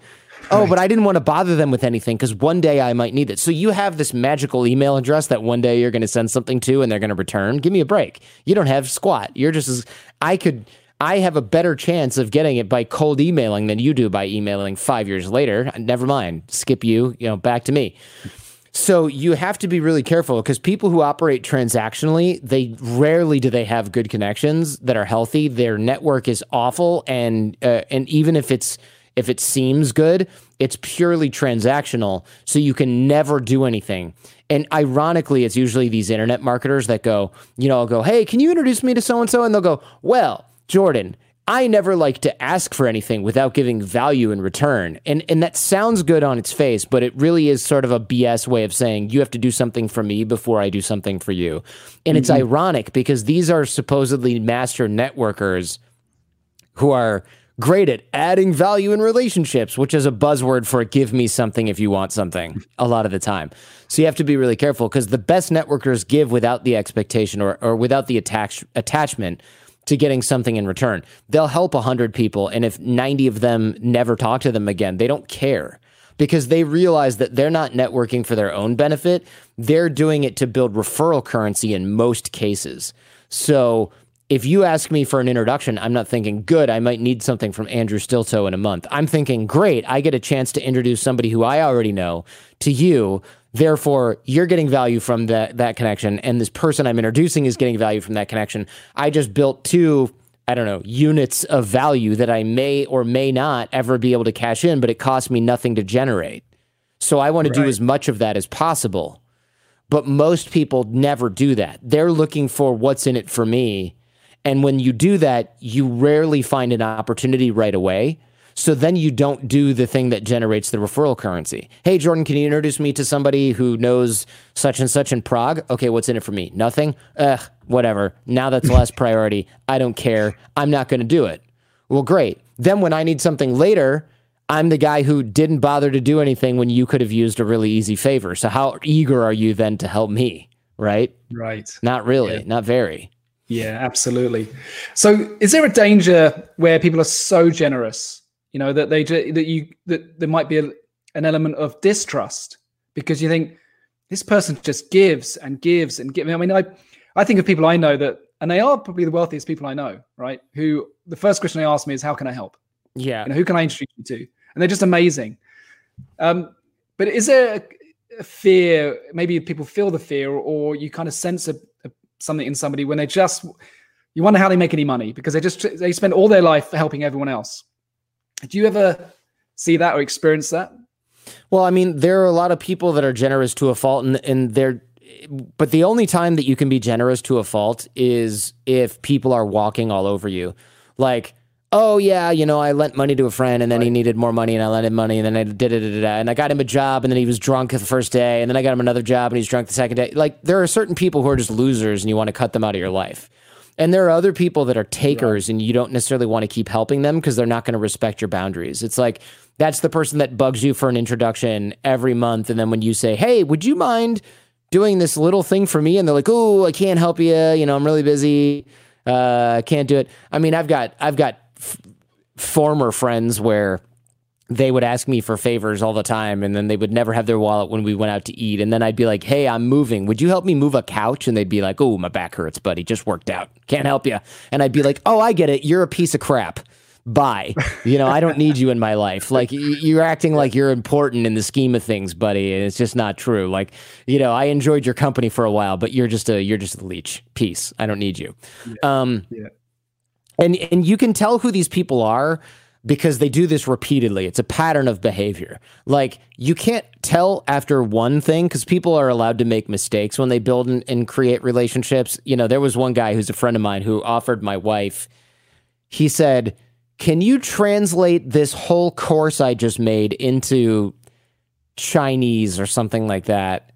Oh, but I didn't want to bother them with anything because one day I might need it. So you have this magical email address that one day you're going to send something to and they're going to return. Give me a break. You don't have squat. You're just as I could. I have a better chance of getting it by cold emailing than you do by emailing five years later. Never mind. Skip you. You know, back to me. So you have to be really careful because people who operate transactionally, they rarely do they have good connections that are healthy. Their network is awful, and uh, and even if it's if it seems good, it's purely transactional. So you can never do anything. And ironically, it's usually these internet marketers that go, you know, I'll go, hey, can you introduce me to so and so? And they'll go, well, Jordan, I never like to ask for anything without giving value in return. And and that sounds good on its face, but it really is sort of a BS way of saying you have to do something for me before I do something for you. And mm-hmm. it's ironic because these are supposedly master networkers who are great at adding value in relationships, which is a buzzword for give me something if you want something a lot of the time. So you have to be really careful because the best networkers give without the expectation or, or without the attach, attachment to getting something in return. They'll help 100 people, and if 90 of them never talk to them again, they don't care because they realize that they're not networking for their own benefit. They're doing it to build referral currency in most cases. So if you ask me for an introduction, I'm not thinking, good, I might need something from Andrew Sillitoe in a month. I'm thinking, great, I get a chance to introduce somebody who I already know to you. Therefore, you're getting value from that, that connection. And this person I'm introducing is getting value from that connection. I just built two, I don't know, units of value that I may or may not ever be able to cash in, but it costs me nothing to generate. So I want to right. do as much of that as possible. But most people never do that. They're looking for what's in it for me and when you do that, you rarely find an opportunity right away. So then you don't do the thing that generates the referral currency. Hey, Jordan, can you introduce me to somebody who knows such and such in Prague? Okay, what's in it for me? Nothing? Ugh, whatever. Now that's less priority. I don't care. I'm not going to do it. Well, great. Then when I need something later, I'm the guy who didn't bother to do anything when you could have used a really easy favor. So how eager are you then to help me? Right? Right. Not really. Yeah. Not very. Yeah, absolutely. So, is there a danger where people are so generous, you know, that they that you that there might be a, an element of distrust because you think this person just gives and gives and gives. I mean, I I think of people I know that, and they are probably the wealthiest people I know, right? Who the first question they ask me is, "How can I help?" Yeah, you know, who can I introduce you to? And they're just amazing. Um, but is there a, a fear? Maybe people feel the fear, or you kind of sense a, a something in somebody when they just you wonder how they make any money because they just they spend all their life helping everyone else. Do you ever see that or experience that? Well, I mean, there are a lot of people that are generous to a fault, and, and they're, but the only time that you can be generous to a fault is if people are walking all over you. Like, oh yeah, you know, I lent money to a friend and then right. he needed more money and I lent him money and then I did it and I got him a job and then he was drunk the first day and then I got him another job and he's drunk the second day. Like there are certain people who are just losers and you want to cut them out of your life. And there are other people that are takers and you don't necessarily want to keep helping them because they're not going to respect your boundaries. It's like that's the person that bugs you for an introduction every month and then when you say, "Hey, would you mind doing this little thing for me?" and they're like, "Oh, I can't help you, you know, I'm really busy." Uh, can't do it. I mean, I've got I've got f- former friends where they would ask me for favors all the time and then they would never have their wallet when we went out to eat and then I'd be like, "Hey, I'm moving. Would you help me move a couch?" and they'd be like, "Oh, my back hurts, buddy. Just worked out. Can't help you." And I'd be like, "Oh, I get it. You're a piece of crap." Bye. You know, I don't need you in my life. Like you're acting like you're important in the scheme of things, buddy, and it's just not true. Like, you know, I enjoyed your company for a while, but you're just a you're just a leech. Peace. I don't need you. Yeah. Um yeah and and you can tell who these people are because they do this repeatedly. It's a pattern of behavior. Like you can't tell after one thing because people are allowed to make mistakes when they build and, and, create relationships. You know, there was one guy who's a friend of mine who offered my wife. He said, "Can you translate this whole course I just made into Chinese or something like that?"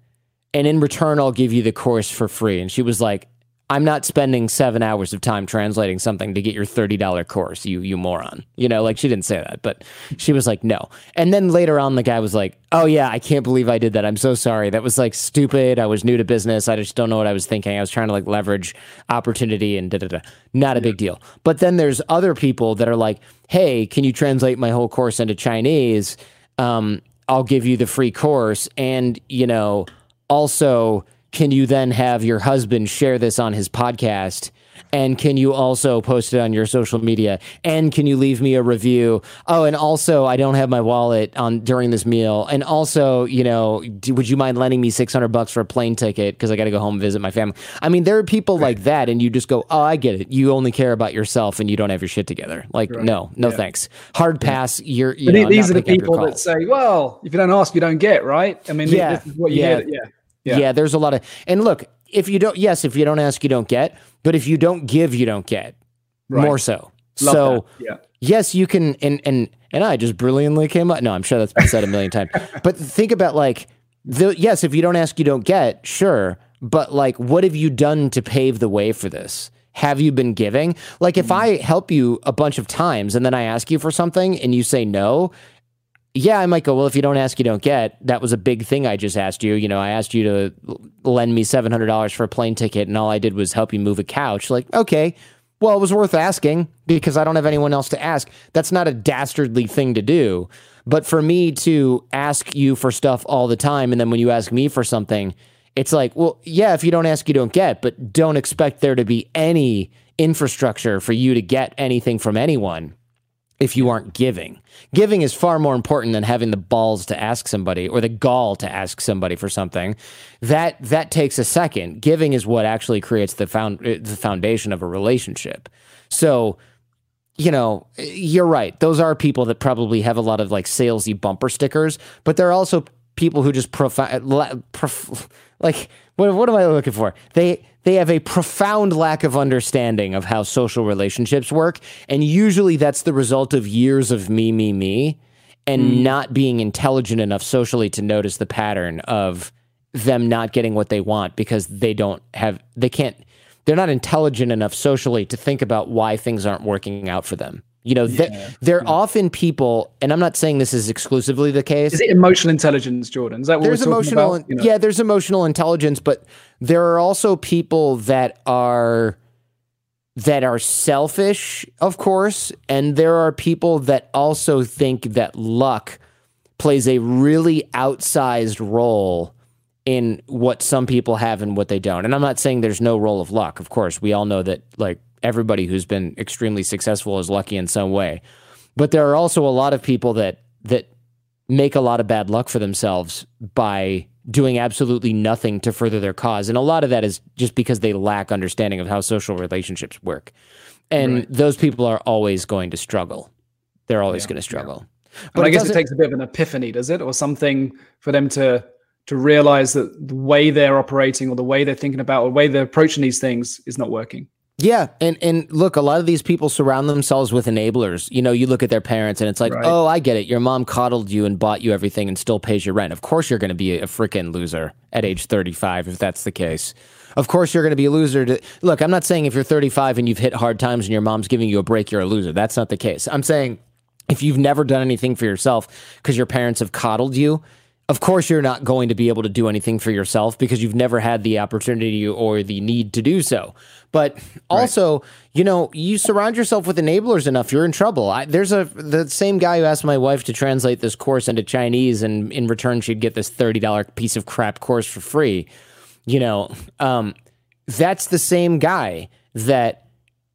And in return, I'll give you the course for free. And she was like, I'm not spending seven hours of time translating something to get your $30 course, you you moron. You know, like she didn't say that, but she was like, no. And then later on, the guy was like, oh yeah, I can't believe I did that. I'm so sorry. That was like stupid. I was new to business. I just don't know what I was thinking. I was trying to like leverage opportunity and da da da. Not a big deal. But then there's other people that are like, hey, can you translate my whole course into Chinese? Um, I'll give you the free course. And, you know, also, can you then have your husband share this on his podcast? And can you also post it on your social media? And can you leave me a review? Oh, and also, I don't have my wallet on during this meal. And also, you know, do, would you mind lending me six hundred bucks for a plane ticket because I got to go home and visit my family? I mean, there are people like that, and you just go, "Oh, I get it. You only care about yourself, and you don't have your shit together." Like, right. no, no, yeah. thanks. Hard pass. You're. You know, these are the people that say, "Well, if you don't ask, you don't get." Right? I mean, yeah, this is what you yeah. Yeah. Yeah. yeah, there's a lot of and look, if you don't yes, if you don't ask, you don't get, but if you don't give, you don't get. Right. More so. Love so yeah. yes, you can and and and I just brilliantly came up. No, I'm sure that's been said a million times. But think about like the yes, if you don't ask, you don't get, sure. But like what have you done to pave the way for this? Have you been giving? Like if mm. I help you a bunch of times and then I ask you for something and you say no, yeah, I might go, well, if you don't ask, you don't get. That was a big thing I just asked you. You know, I asked you to lend me $700 for a plane ticket, and all I did was help you move a couch. Like, okay, well, it was worth asking because I don't have anyone else to ask. That's not a dastardly thing to do. But for me to ask you for stuff all the time, and then when you ask me for something, It's like, well, yeah, if you don't ask, you don't get, but don't expect there to be any infrastructure for you to get anything from anyone if you aren't giving. Giving is far more important than having the balls to ask somebody or the gall to ask somebody for something. That that takes a second. Giving is what actually creates the found uh, the foundation of a relationship. So, you know, you're right. Those are people that probably have a lot of like salesy bumper stickers, but they're also people who just profound prof- like what, what am I looking for? They they have a profound lack of understanding of how social relationships work. And usually that's the result of years of me, me, me, and mm. not being intelligent enough socially to notice the pattern of them not getting what they want because they don't have, they can't, they're not intelligent enough socially to think about why things aren't working out for them. You know, yeah. they, they're yeah. often people, and I'm not saying this is exclusively the case. Is it emotional intelligence, Jordan? Is that what there's emotional? About? You know? Yeah, there's emotional intelligence, but there are also people that are that are selfish, of course, and there are people that also think that luck plays a really outsized role in what some people have and what they don't. And I'm not saying there's no role of luck. Of course, we all know that like everybody who's been extremely successful is lucky in some way. But there are also a lot of people that that make a lot of bad luck for themselves by doing absolutely nothing to further their cause. And a lot of that is just because they lack understanding of how social relationships work. And right. those people are always going to struggle. They're always yeah, going to struggle. Yeah. But I guess it takes a bit of an epiphany, does it? Or something for them to to realize that the way they're operating or the way they're thinking about or the way they're approaching these things is not working. Yeah, and and look, a lot of these people surround themselves with enablers. You know, you look at their parents, and it's like, right. oh, I get it. Your mom coddled you and bought you everything, and still pays your rent. Of course, you're going to be a freaking loser at age 35 if that's the case. Of course, you're going to be a loser. To look, I'm not saying if you're 35 and you've hit hard times and your mom's giving you a break, you're a loser. That's not the case. I'm saying if you've never done anything for yourself because your parents have coddled you, of course you're not going to be able to do anything for yourself because you've never had the opportunity or the need to do so. But also, right. you know, you surround yourself with enablers enough, you're in trouble. I, there's a the same guy who asked my wife to translate this course into Chinese, and in return, she'd get this thirty dollar piece of crap course for free. You know, um, that's the same guy that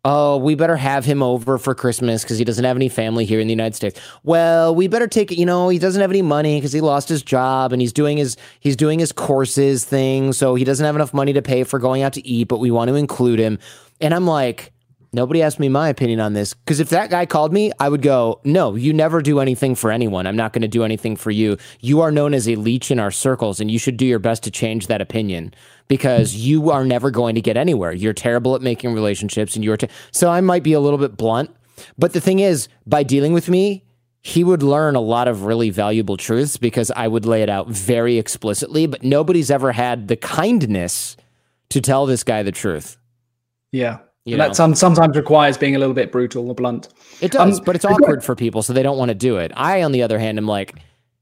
oh, we better have him over for Christmas because he doesn't have any family here in the United States. Well, we better take it. You know, he doesn't have any money because he lost his job and he's doing his he's doing his courses thing, so he doesn't have enough money to pay for going out to eat. But we want to include him. And I'm like, nobody asked me my opinion on this because if that guy called me, I would go, no, you never do anything for anyone. I'm not going to do anything for you. You are known as a leech in our circles, and you should do your best to change that opinion because you are never going to get anywhere. You're terrible at making relationships and you're so I might be a little bit blunt, but the thing is by dealing with me, he would learn a lot of really valuable truths because I would lay it out very explicitly, but nobody's ever had the kindness to tell this guy the truth. Yeah. You that some, sometimes requires being a little bit brutal or blunt. It does, um, but it's awkward for people, so they don't want to do it. I, on the other hand, am like,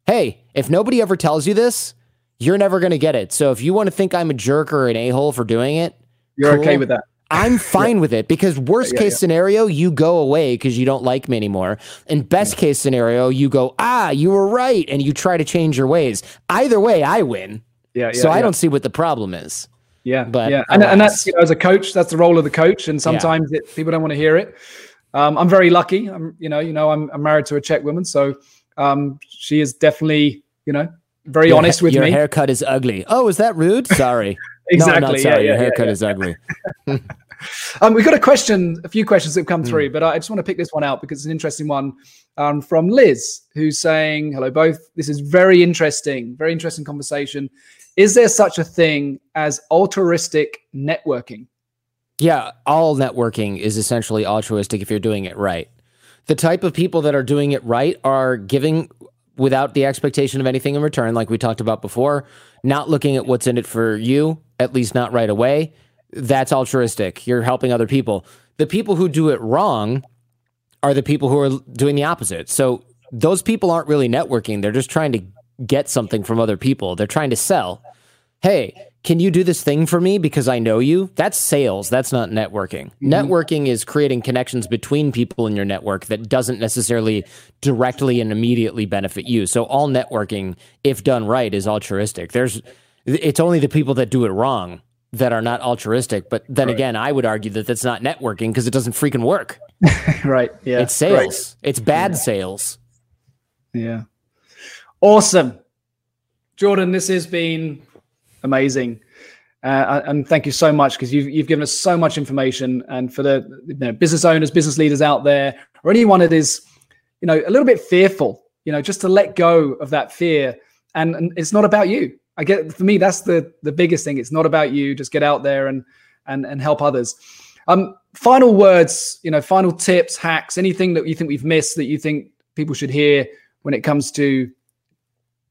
hey, if nobody ever tells you this, you're never going to get it. So if you want to think I'm a jerk or an a hole for doing it, you're cool. okay with that. I'm fine yeah. with it because worst yeah, case yeah. scenario, you go away because you don't like me anymore. And best case scenario, you go, ah, you were right, and you try to change your ways. Either way, I win. Yeah. so I don't see what the problem is. Yeah. But yeah, and, and that's you know, as a coach, that's the role of the coach, and sometimes it, people don't want to hear it. Um, I'm very lucky. I'm you know you know I'm, I'm married to a Czech woman, so um, she is definitely you know very your, honest with your me. Your haircut is ugly. Oh, is that rude? Sorry. exactly. No, not sorry. Yeah, yeah, your haircut yeah, is ugly. um, we've got a question, a few questions that have come mm. through, but I just want to pick this one out because it's an interesting one um, from Liz, who's saying, "Hello, both. This is very interesting. Very interesting conversation. Is there such a thing as altruistic networking?" Yeah, all networking is essentially altruistic if you're doing it right. The type of people that are doing it right are giving without the expectation of anything in return, like we talked about before, not looking at what's in it for you, at least not right away, that's altruistic. You're helping other people. The people who do it wrong are the people who are doing the opposite. So those people aren't really networking. They're just trying to get something from other people. They're trying to sell. Hey, can you do this thing for me because I know you? That's sales. That's not networking. Mm-hmm. Networking is creating connections between people in your network that doesn't necessarily directly and immediately benefit you. So all networking, if done right, is altruistic. There's It's only the people that do it wrong that are not altruistic. But then right. again, I would argue that that's not networking because it doesn't freaking work. right. Yeah. It's sales. Right. It's bad yeah. sales. Yeah. Awesome. Jordan, this has been amazing. Uh, and thank you so much because you've, you've given us so much information. And for the you know, business owners, business leaders out there, or anyone that is, you know, a little bit fearful, you know, just to let go of that fear. And, and it's not about you. I get for me, that's the the biggest thing. It's not about you. Just get out there and and and help others. Um, final words, you know, final tips, hacks, anything that you think we've missed that you think people should hear when it comes to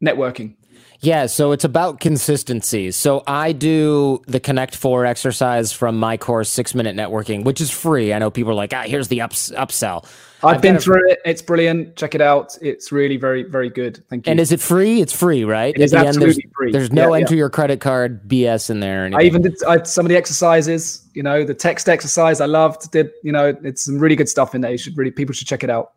networking. Yeah, so it's about consistency. So I do the Connect Four exercise from my course, Six Minute Networking, which is free. I know people are like, ah, here's the ups- upsell. I've, I've been through it. It's brilliant. Check it out. It's really very, very good. Thank you. And is it free? It's free, right? It is absolutely end, there's, free. There's no yeah, enter yeah. your credit card BS in there. I even did I, some of the exercises. You know, the text exercise I loved. Did you know? It's some really good stuff in there. You should really people should check it out.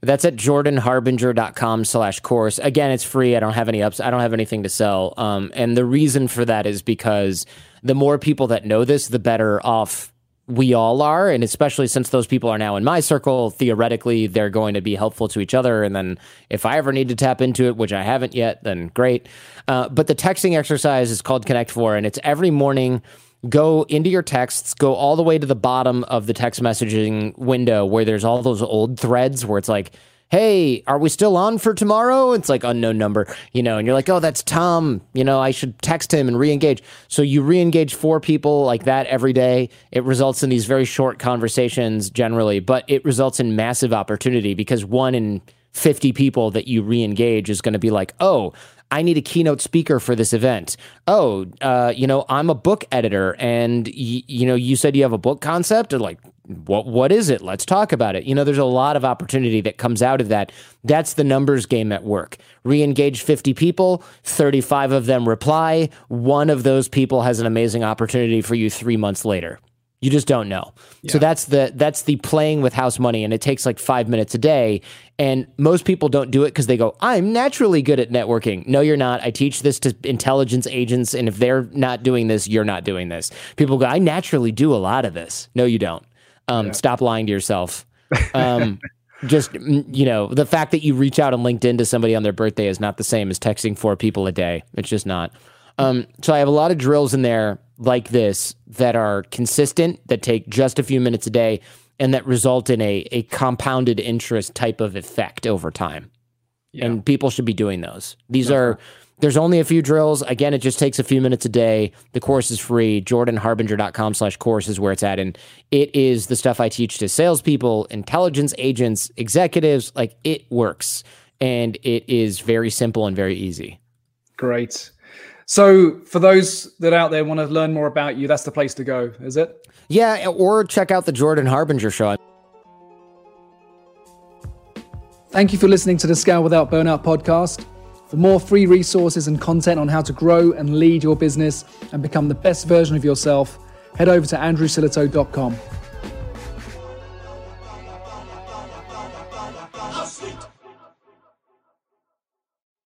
That's at jordanharbinger.com slash course. Again, it's free. I don't have any ups. I don't have anything to sell. Um, and the reason for that is because the more people that know this, the better off we all are. And especially since those people are now in my circle, theoretically, they're going to be helpful to each other. And then if I ever need to tap into it, which I haven't yet, then great. Uh, but the texting exercise is called Connect Four, and it's every morning – go into your texts, go all the way to the bottom of the text messaging window where there's all those old threads where it's like, hey, are we still on for tomorrow? It's like unknown number, you know, and you're like, oh, that's Tom. You know, I should text him and re engage. So you re engage four people like that every day. It results in these very short conversations generally, but it results in massive opportunity because one in 50 people that you re engage is going to be like, oh, I need a keynote speaker for this event. Oh, uh, you know, I'm a book editor, and y- you know, you said you have a book concept, or like, what what is it? Let's talk about it. You know, there's a lot of opportunity that comes out of that. That's the numbers game at work. Re-engage 50 people, 35 of them reply. One of those people has an amazing opportunity for you three months later. You just don't know. Yeah. So that's the that's the playing with house money, and it takes like five minutes a day. And most people don't do it because they go, "I'm naturally good at networking." No, you're not. I teach this to intelligence agents, and if they're not doing this, you're not doing this. People go, "I naturally do a lot of this." No, you don't. Um, yeah. Stop lying to yourself. Um, just you know, the fact that you reach out on LinkedIn to somebody on their birthday is not the same as texting four people a day. It's just not. Um, so I have a lot of drills in there like this that are consistent, that take just a few minutes a day, and that result in a, a compounded interest type of effect over time. Yeah. And people should be doing those. These are there's only a few drills. Again, it just takes a few minutes a day. The course is free. JordanHarbinger.com slash course is where it's at. And it is the stuff I teach to salespeople, intelligence agents, executives. Like it works. And it is very simple and very easy. Great. So, for those that out there want to learn more about you, that's the place to go, is it? Yeah, or check out the Jordan Harbinger show. Thank you for listening to the Scale Without Burnout podcast. For more free resources and content on how to grow and lead your business and become the best version of yourself, head over to andrewsillitoe.com.